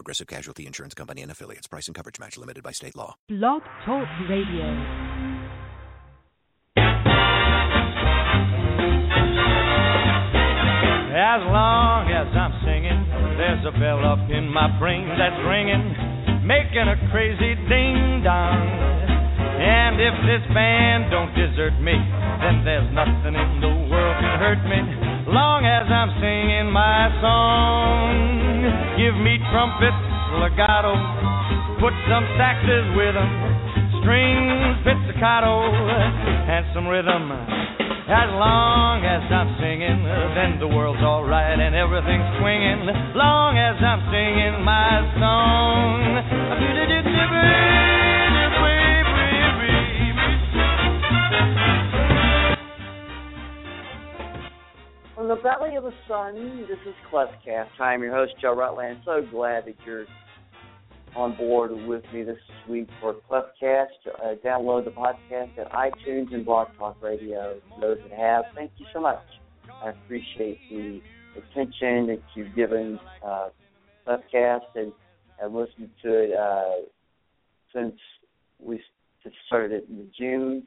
Progressive Casualty Insurance Company and affiliates. Price and coverage match limited by state law. Blog Talk Radio. As long as I'm singing, there's a bell up in my brain that's ringing, making a crazy ding dong. And if this band don't desert me, then there's nothing in the world can hurt me. Long as I'm singing my song, give me trumpets, legato, put some saxes with 'em, strings, pizzicato, and some rhythm. As long as I'm singing, then the world's alright and everything's swinging. Long as I'm singing my song. The Valley of the Sun, this is CleftCast. Hi, I'm your host, Joe Rutland. So glad that you're on board with me this week for CleftCast. Uh, download the podcast at iTunes and Blog Talk Radio. Those that have, thank you so much. I appreciate the attention that you've given uh, CleftCast and have listened to it uh, since we started it in June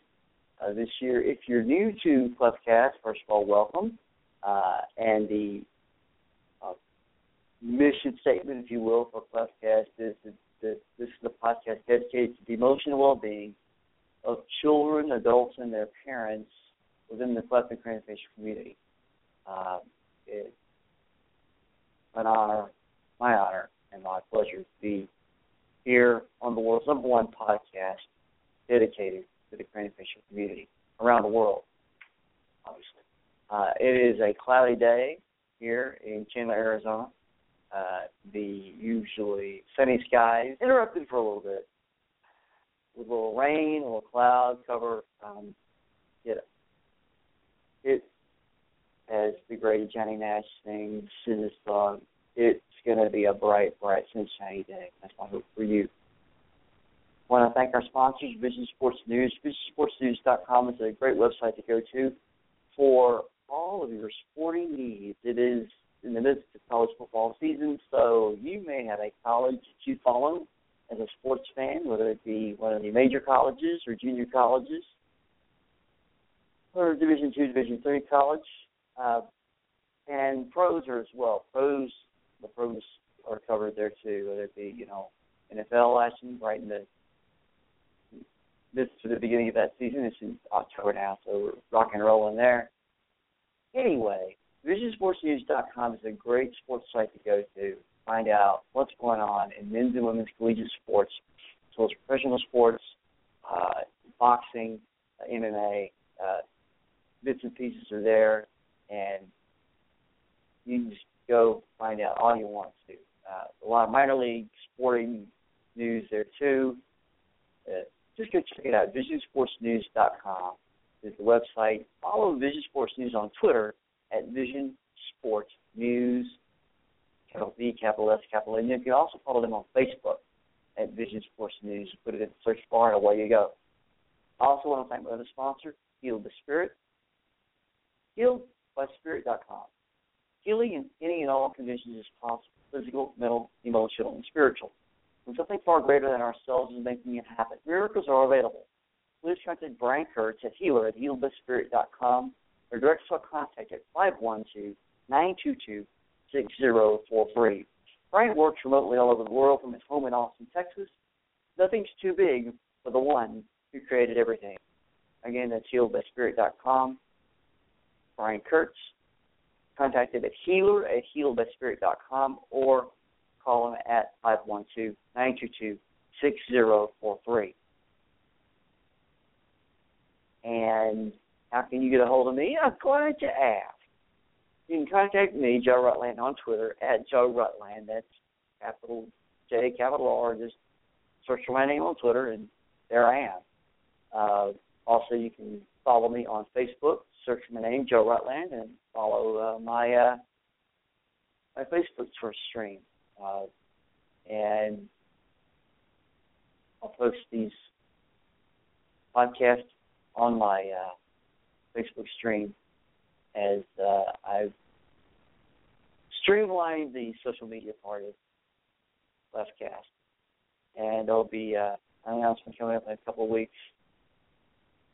uh, this year. If you're new to CleftCast, first of all, welcome. Uh, and the uh, mission statement, if you will, for CleftCast is that, this is a podcast dedicated to the emotional well-being of children, adults, and their parents within the and Craniofacial community. Uh, it's an honor, my honor, and my pleasure to be here on the world's number one podcast dedicated to the craniofacial community around the world, obviously. Uh, it is a cloudy day here in Chandler, Arizona. Uh, the usually sunny skies interrupted for a little bit with a little rain, a little cloud cover. Um, know, it, as the great Johnny Nash sings in his song, it's going to be a bright, bright, sunshiny day. That's my hope for you. I want to thank our sponsors, Vision Sports News. VisionSportsNews.com is a great website to go to for all of your sporting needs. It is in the midst of college football season, so you may have a college that you follow as a sports fan, whether it be one of the major colleges or junior colleges, or Division two, Division three college, uh, and pros are as well. Pros, the pros are covered there too, whether it be you know NFL action right in the this to the beginning of that season. It's in October now, so we're rock and rolling there. Anyway, VisionSportsNews.com is a great sports site to go to. Find out what's going on in men's and women's collegiate sports, as well as professional sports, uh, boxing, uh, MMA. Uh, bits and pieces are there, and you can just go find out all you want to. Uh, a lot of minor league sporting news there too. Uh, just go check it out. VisionSportsNews.com is the website. Follow Vision Sports News on Twitter at Vision Sports News, capital V, capital S, capital N. You can also follow them on Facebook at Vision Sports News. Put it in the search bar, and away you go. I also want to thank my other sponsor, Heal by Spirit, healbyspirit.com. Healing in any and all conditions is possible physical, mental, emotional, and spiritual. When something far greater than ourselves is making it happen, miracles are available contact Brian Kurtz at healer at healbyspirit.com or direct cell contact at 512-922-6043. Brian works remotely all over the world from his home in Austin, Texas. Nothing's too big for the one who created everything. Again, that's healbyspirit.com. Brian Kurtz. Contact him at healer at healbyspirit.com or call him at 512 922 6043. And how can you get a hold of me? I'm glad you asked. You can contact me, Joe Rutland, on Twitter at Joe Rutland. That's capital J, capital R, just search for my name on Twitter, and there I am. Uh, also, you can follow me on Facebook. Search for my name, Joe Rutland, and follow uh, my uh, my Facebook stream. Uh, and I'll post these podcasts on my uh, Facebook stream as uh, I've streamlined the social media part of CleftCast. And there'll be uh, an announcement coming up in a couple of weeks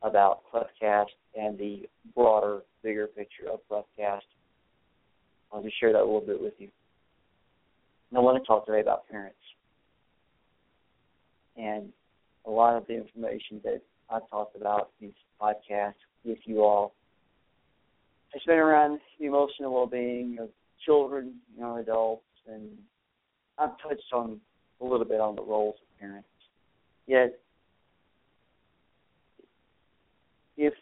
about CleftCast and the broader, bigger picture of CleftCast. I'll just share that a little bit with you. And I want to talk today about parents. And a lot of the information that I've talked about these podcasts with you all has been around the emotional well-being of children, young adults, and I've touched on a little bit on the roles of parents. Yet, if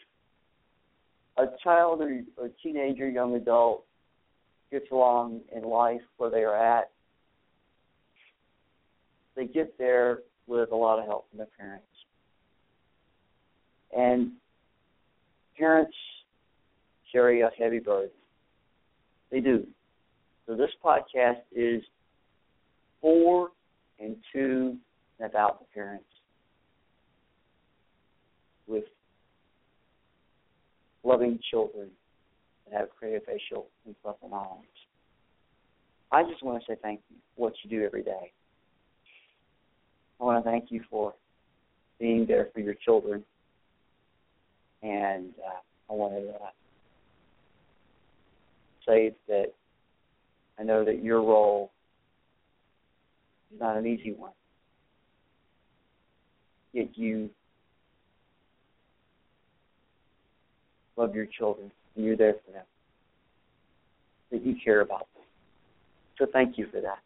a child or a teenager, young adult gets along in life where they are at, they get there with a lot of help from their parents. And parents carry a heavy burden. They do. So this podcast is for and to and about the parents with loving children that have craniofacial and anomalies. I just want to say thank you for what you do every day. I want to thank you for being there for your children, and uh, I want to uh, say that I know that your role is not an easy one. Yet you love your children and you're there for them. That you care about them. So thank you for that.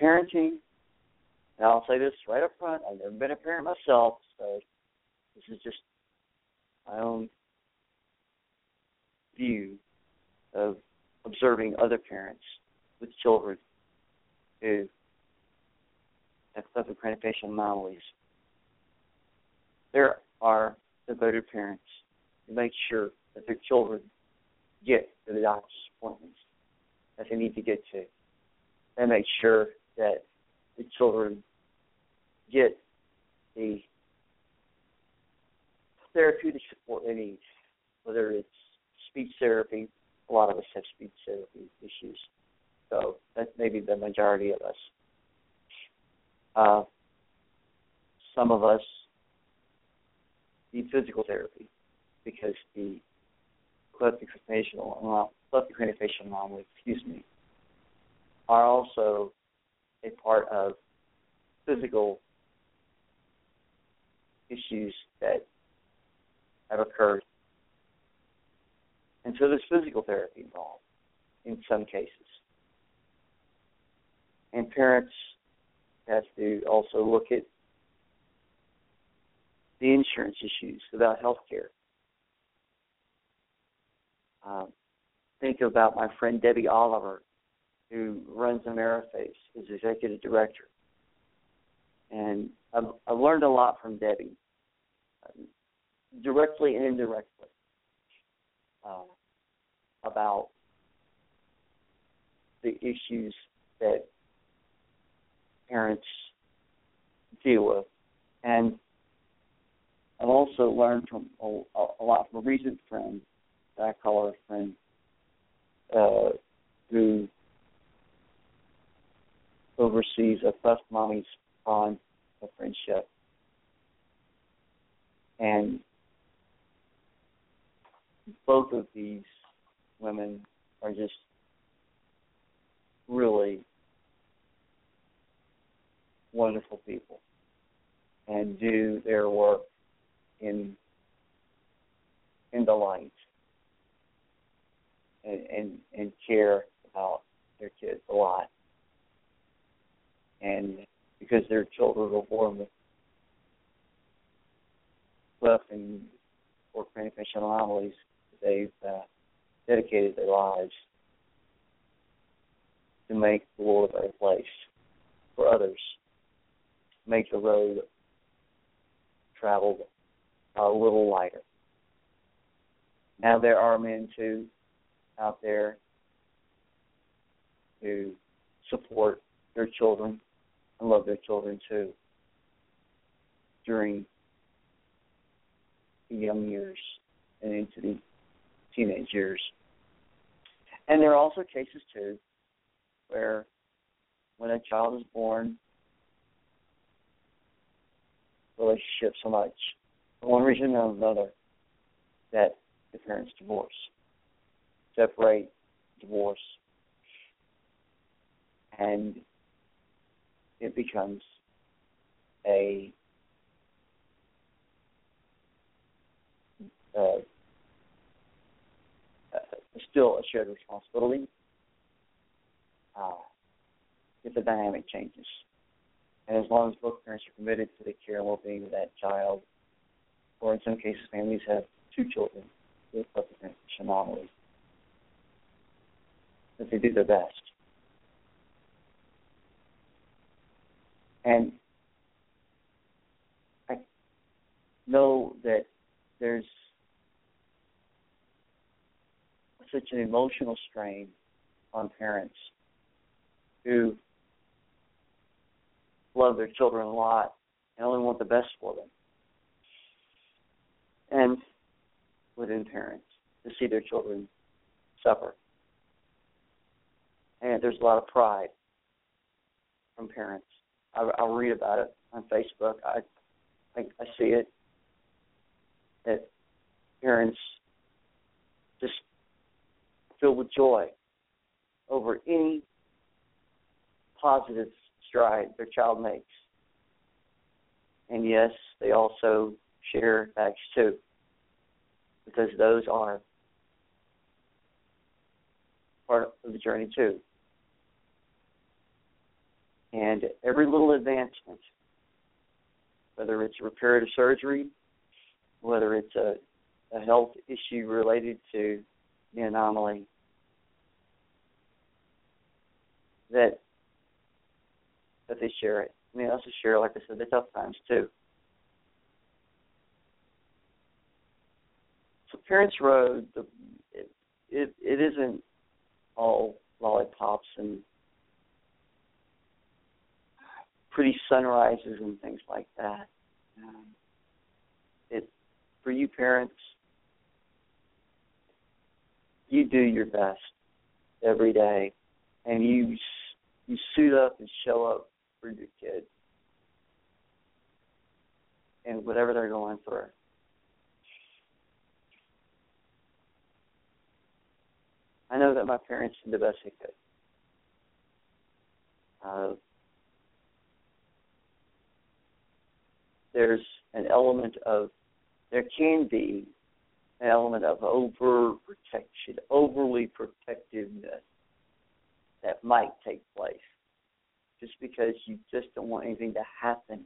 Parenting, and I'll say this right up front, I've never been a parent myself, so this is just my own view of observing other parents with children who have craniofacial anomalies. There are devoted parents who make sure that their children get to the doctor's appointments that they need to get to. They make sure that the children get the therapeutic support they need, whether it's speech therapy. A lot of us have speech therapy issues, so that's maybe the majority of us. Uh, some of us need physical therapy because the cleft craniofacial anomaly, excuse me, are also a part of physical issues that have occurred. And so there's physical therapy involved in some cases. And parents have to also look at the insurance issues about health care. Um, think about my friend Debbie Oliver, who runs AmeriFace as executive director. And I've, I've learned a lot from Debbie, um, directly and indirectly, uh, about the issues that parents deal with. And I've also learned from a, a lot from a recent friend, that I call her a friend, uh, who oversees a First Mommy's Bond of Friendship. And both of these women are just really wonderful people and do their work in in the light and and, and care about their kids a lot. And because their children were born with cleft and or craniofacial anomalies, they've uh, dedicated their lives to make the world a better place for others make the road traveled a little lighter. Now there are men too out there who support their children and love their children too during the young years and into the teenage years. And there are also cases too where when a child is born, relationship so much, for one reason or another, that the parents divorce, separate, divorce, and it becomes a uh, uh, still a shared responsibility uh, if the dynamic changes. And as long as both parents are committed to the care and well-being of that child, or in some cases, families have two children with representation anomalies, that they do their best. And I know that there's such an emotional strain on parents who love their children a lot and only want the best for them. And within parents to see their children suffer. And there's a lot of pride from parents. I, I'll read about it on Facebook. I, I I see it that parents just filled with joy over any positive stride their child makes. And yes, they also share facts too, because those are part of the journey too. And every little advancement, whether it's reparative surgery, whether it's a, a health issue related to the anomaly, that that they share it. Mean, they also share, like I said, the tough times too. So Parents Road, the, it, it it isn't all lollipops and pretty sunrises and things like that. Um, it for you parents, you do your best every day, and you you suit up and show up for your kid and whatever they're going through. I know that my parents did the best they could. Uh, there's an element of, there can be an element of over protection, overly protectiveness that might take place just because you just don't want anything to happen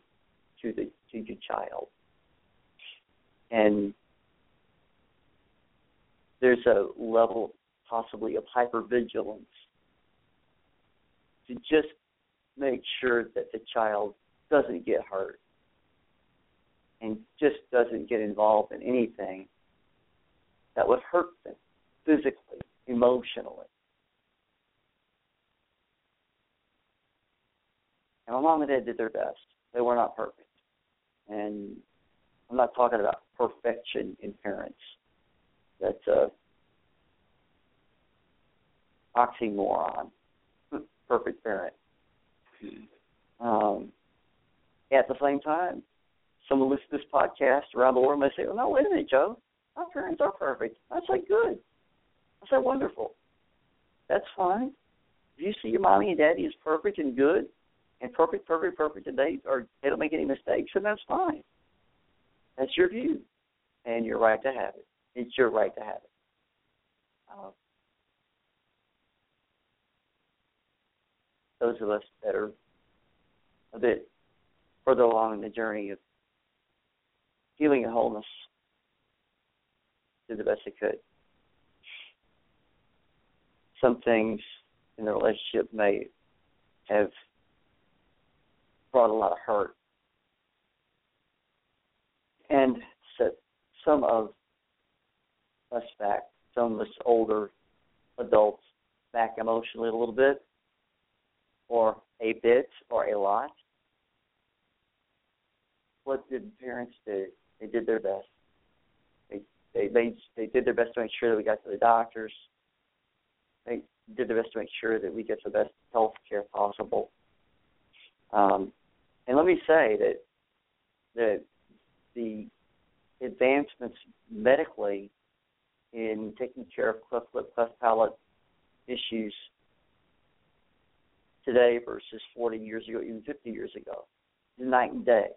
to the to your child. And there's a level possibly of hypervigilance to just make sure that the child doesn't get hurt and just doesn't get involved in anything that would hurt them physically, emotionally. And my mom and dad did their best. They were not perfect. And I'm not talking about perfection in parents. That's a oxymoron. Perfect parent. Um, at the same time, someone listens to this podcast around the world and they say, well, no, wait a minute, Joe. My parents are perfect." I say, "Good." I say, "Wonderful." That's fine. If you see your mommy and daddy is perfect and good, and perfect, perfect, perfect, and they or they don't make any mistakes, and that's fine. That's your view, and you're right to have it. It's your right to have it. Uh, those of us that are a bit further along in the journey of healing and wholeness did the best they could. Some things in the relationship may have brought a lot of hurt. And set some of us back, some of us older adults back emotionally a little bit, or a bit, or a lot. What did parents do? They did their best. They they made they did their best to make sure that we got to the doctors. They did their best to make sure that we get the best health care possible. Um, and let me say that that the advancements medically in taking care of cleft lip, cleft palate issues today versus 40 years ago, even 50 years ago, is night and day.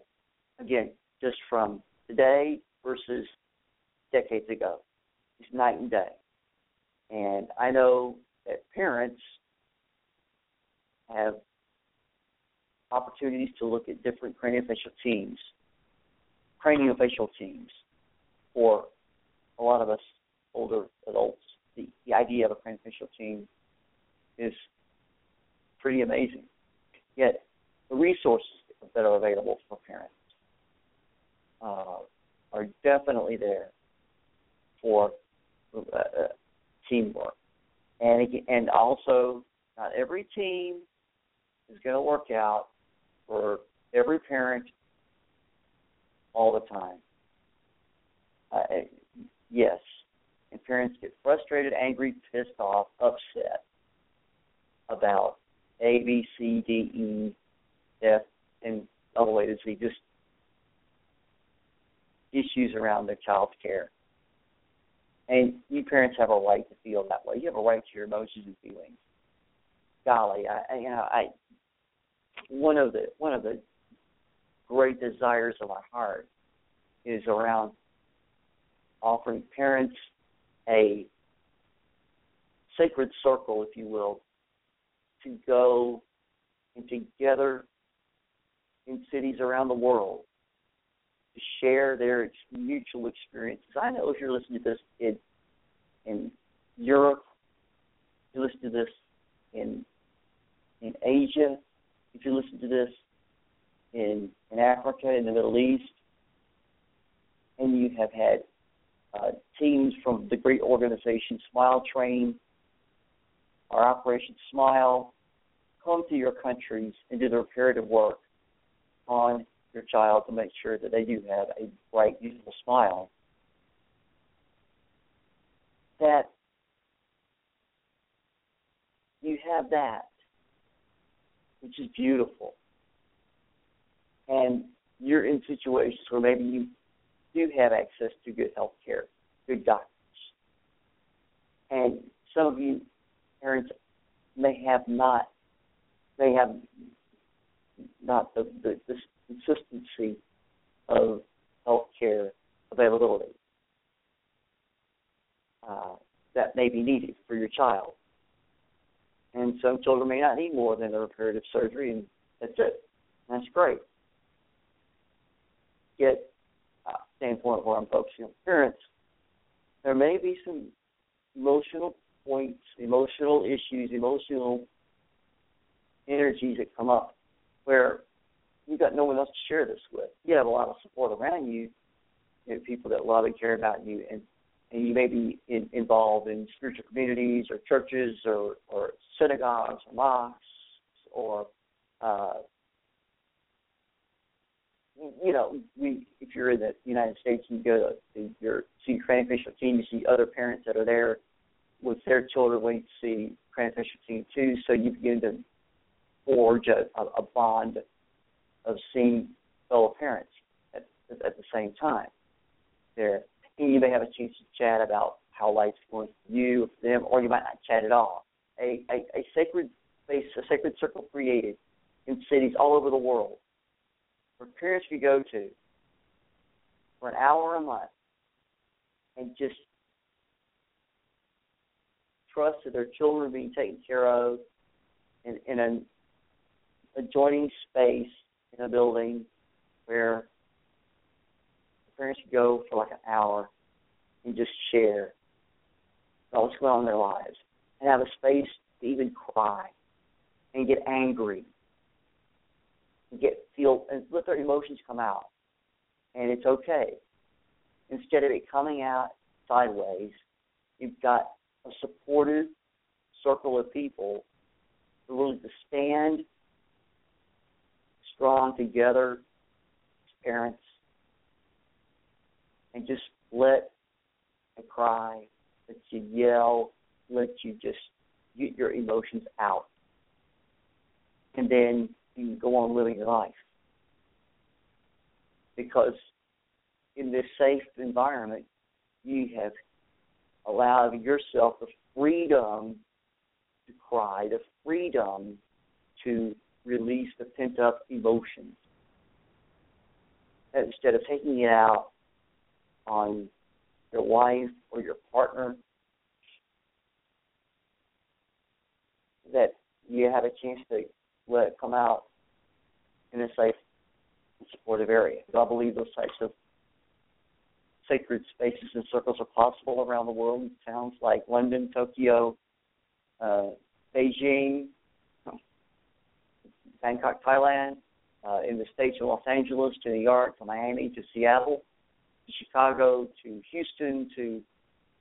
Again, just from today versus decades ago, it's night and day. And I know that parents have opportunities to look at different craniofacial teams, craniofacial teams, for a lot of us older adults. The, the idea of a craniofacial team is pretty amazing. Yet the resources that are available for parents uh, are definitely there for uh, teamwork, and and also not every team is going to work out for every parent all the time. Uh, yes, and parents get frustrated, angry, pissed off, upset about A, B, C, D, E, F, and all the way to Z. Just issues around their child's care. And you parents have a right to feel that way. You have a right to your emotions and feelings. Golly, I, you know, I one of the one of the great desires of my heart is around offering parents a sacred circle, if you will, to go and together in cities around the world to share their mutual experiences. I know if you're listening to this in in Europe, you listen to this in in Asia, if you listen to this in in Africa, in the Middle East, and you have had uh, teams from the great organization Smile Train or Operation Smile come to your countries and do the reparative work on your child to make sure that they do have a bright, beautiful smile. That you have that which is beautiful. And you're in situations where maybe you do have access to good health care, good doctors. And some of you parents may have not may have not the, the, the consistency of health care availability uh, that may be needed for your child and some children may not need more than a reparative surgery, and that's it. That's great. Yet, uh, standpoint where I'm focusing on parents, there may be some emotional points, emotional issues, emotional energies that come up where you've got no one else to share this with. You have a lot of support around you, you know, people that love and care about you, and and you may be in, involved in spiritual communities or churches or, or synagogues or mosques or uh, you know, we if you're in the United States you go to your see craniofacial team, you see other parents that are there with their children waiting to see craniofacial team too. So you begin to forge a, a bond of seeing fellow parents at, at the same time. There, and you may have a chance to chat about how life's going for you, for them, or you might not chat at all. A, a, a sacred space, a sacred circle created in cities all over the world where parents can go to for an hour a month and just trust that their children are being taken care of in, in an adjoining space in a building where parents go for like an hour and just share what's going on in their lives and have a space to even cry and get angry and get feel and let their emotions come out, and it's okay. Instead of it coming out sideways, you've got a supportive circle of people who willing to stand strong together parents and just let you cry, let you yell, let you just get your emotions out. And then you go on living your life. Because in this safe environment, you have allowed yourself the freedom to cry, the freedom to release the pent up emotions. Instead of taking it out on your wife or your partner, that you have a chance to let it come out in a safe and supportive area. I believe those types of sacred spaces and circles are possible around the world in towns like London, Tokyo, uh, Beijing, Bangkok, Thailand, uh, in the states of Los Angeles to New York to Miami to Seattle to Chicago to Houston to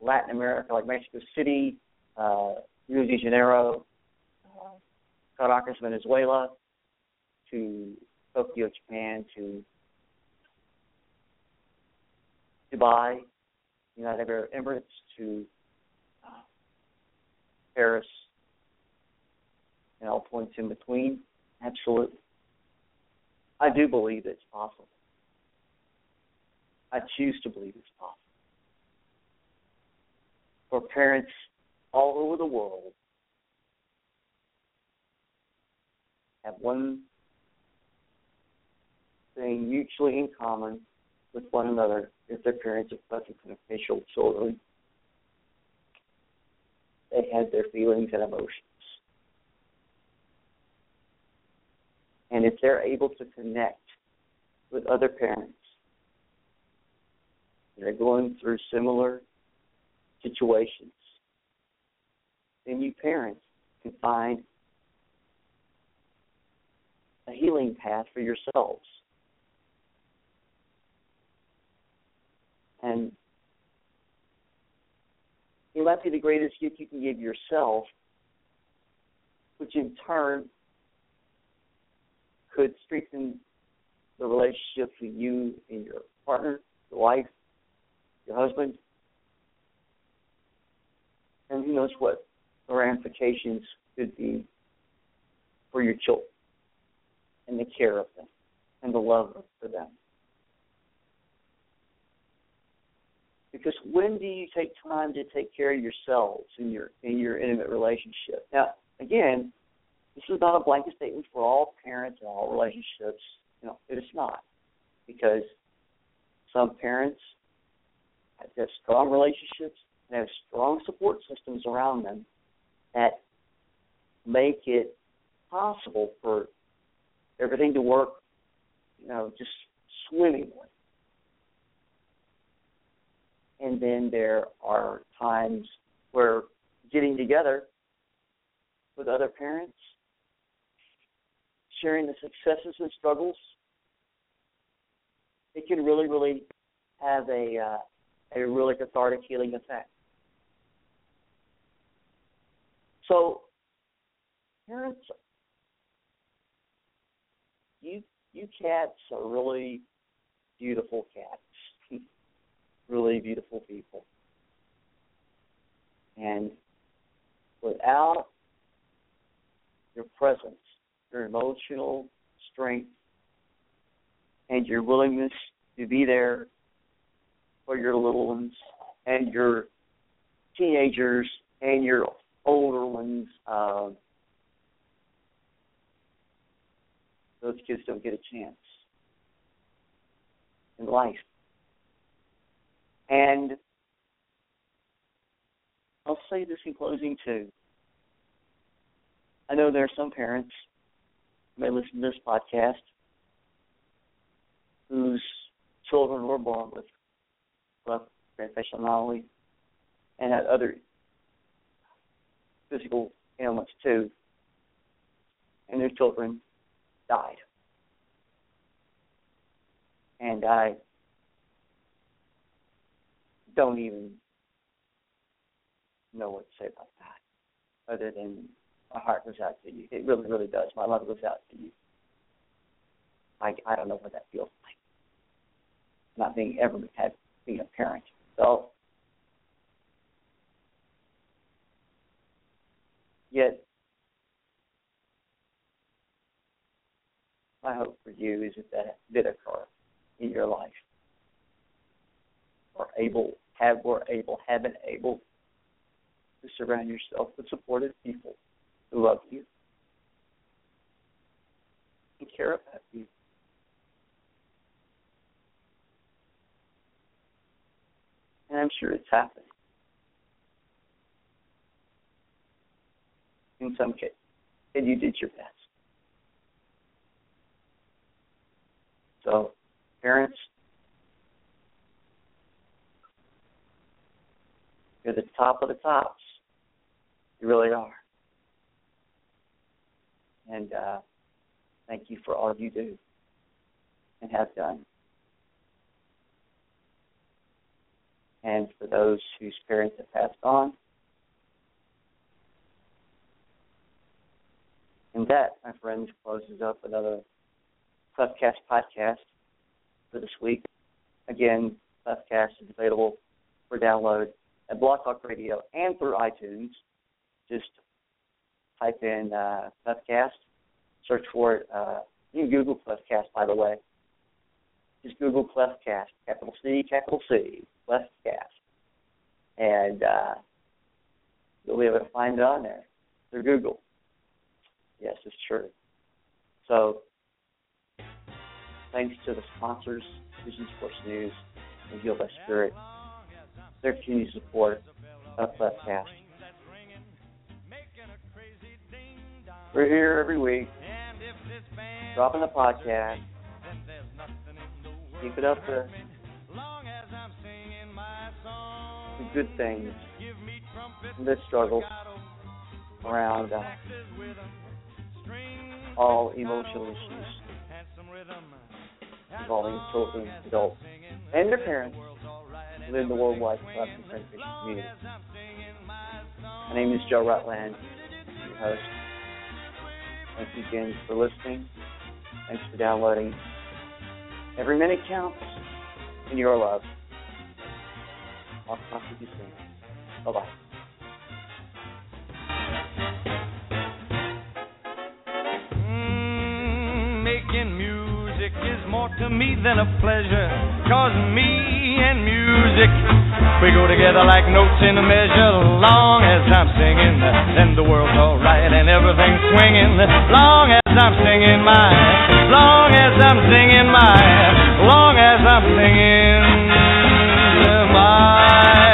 Latin America like Mexico City, uh, Rio de Janeiro, uh, Caracas, Venezuela, to Tokyo, Japan, to Dubai, United Arab Emirates, to uh, Paris, and all points in between. Absolutely. I do believe it's possible. I choose to believe it's possible. For parents all over the world have one thing mutually in common with one another if their parents are pleasant and official children. They had their feelings and emotions. And if they're able to connect with other parents that are going through similar situations, then you parents can find a healing path for yourselves. And it might be the greatest gift you can give yourself, which in turn could strengthen the relationship with you and your partner, your wife, your husband, and who knows what the ramifications could be for your children and the care of them and the love for them. Because when do you take time to take care of yourselves in your in your intimate relationship? Now, again, this is not a blanket statement for all parents and all relationships. You know, it is not, because some parents have strong relationships and have strong support systems around them that make it possible for everything to work, you know, just swimmingly. And then there are times where getting together with other parents, sharing the successes and struggles, it can really, really have a uh, a really cathartic healing effect. So, parents, you you cats are really beautiful cats, really beautiful people, and without your presence, your emotional strength, and your willingness to be there for your little ones and your teenagers and your older ones. Uh, those kids don't get a chance in life. And I'll say this in closing too. I know there are some parents may listen to this podcast whose children were born with cleft facial anomaly and had other physical ailments too, and their children died. And I don't even know what to say about that, other than my heart goes out to you. It really, really does. My love goes out to you. I I don't know what that feels like. Not being ever had being a parent. So yet my hope for you is that that did occur in your life. Or able have were able have been able to surround yourself with supportive people love you and care about you. And I'm sure it's happening. In some cases. And you did your best. So, parents, you're the top of the tops. You really are. And uh, thank you for all of you do and have done. And for those whose parents have passed on, and that, my friends, closes up another CleftCast podcast for this week. Again, CleftCast is available for download at Blog Talk Radio and through iTunes. Just type in uh, search for it. Uh, you can Google CleftCast, by the way. Just Google CleftCast, capital C, capital C, CleftCast. And uh, you'll be able to find it on there through Google. Yes, it's true. So, thanks to the sponsors, Vision Sports News and Heal by Spirit, their continued support of CleftCast. We're here every week, dropping the podcast. Keep it up the, the good things, the struggles around uh, all emotional issues. involving children, adults, and their parents. within in the worldwide collective scientific community. My name is Joe Rutland, your host. Thank you again for listening. Thanks for downloading. Every minute counts in your love. I'll talk to you soon. Bye bye. More to me than a pleasure. Cause me and music, we go together like notes in a measure. Long as I'm singing, then the world's alright and everything's swinging. Long as I'm singing my, long as I'm singing my, long as I'm singing my.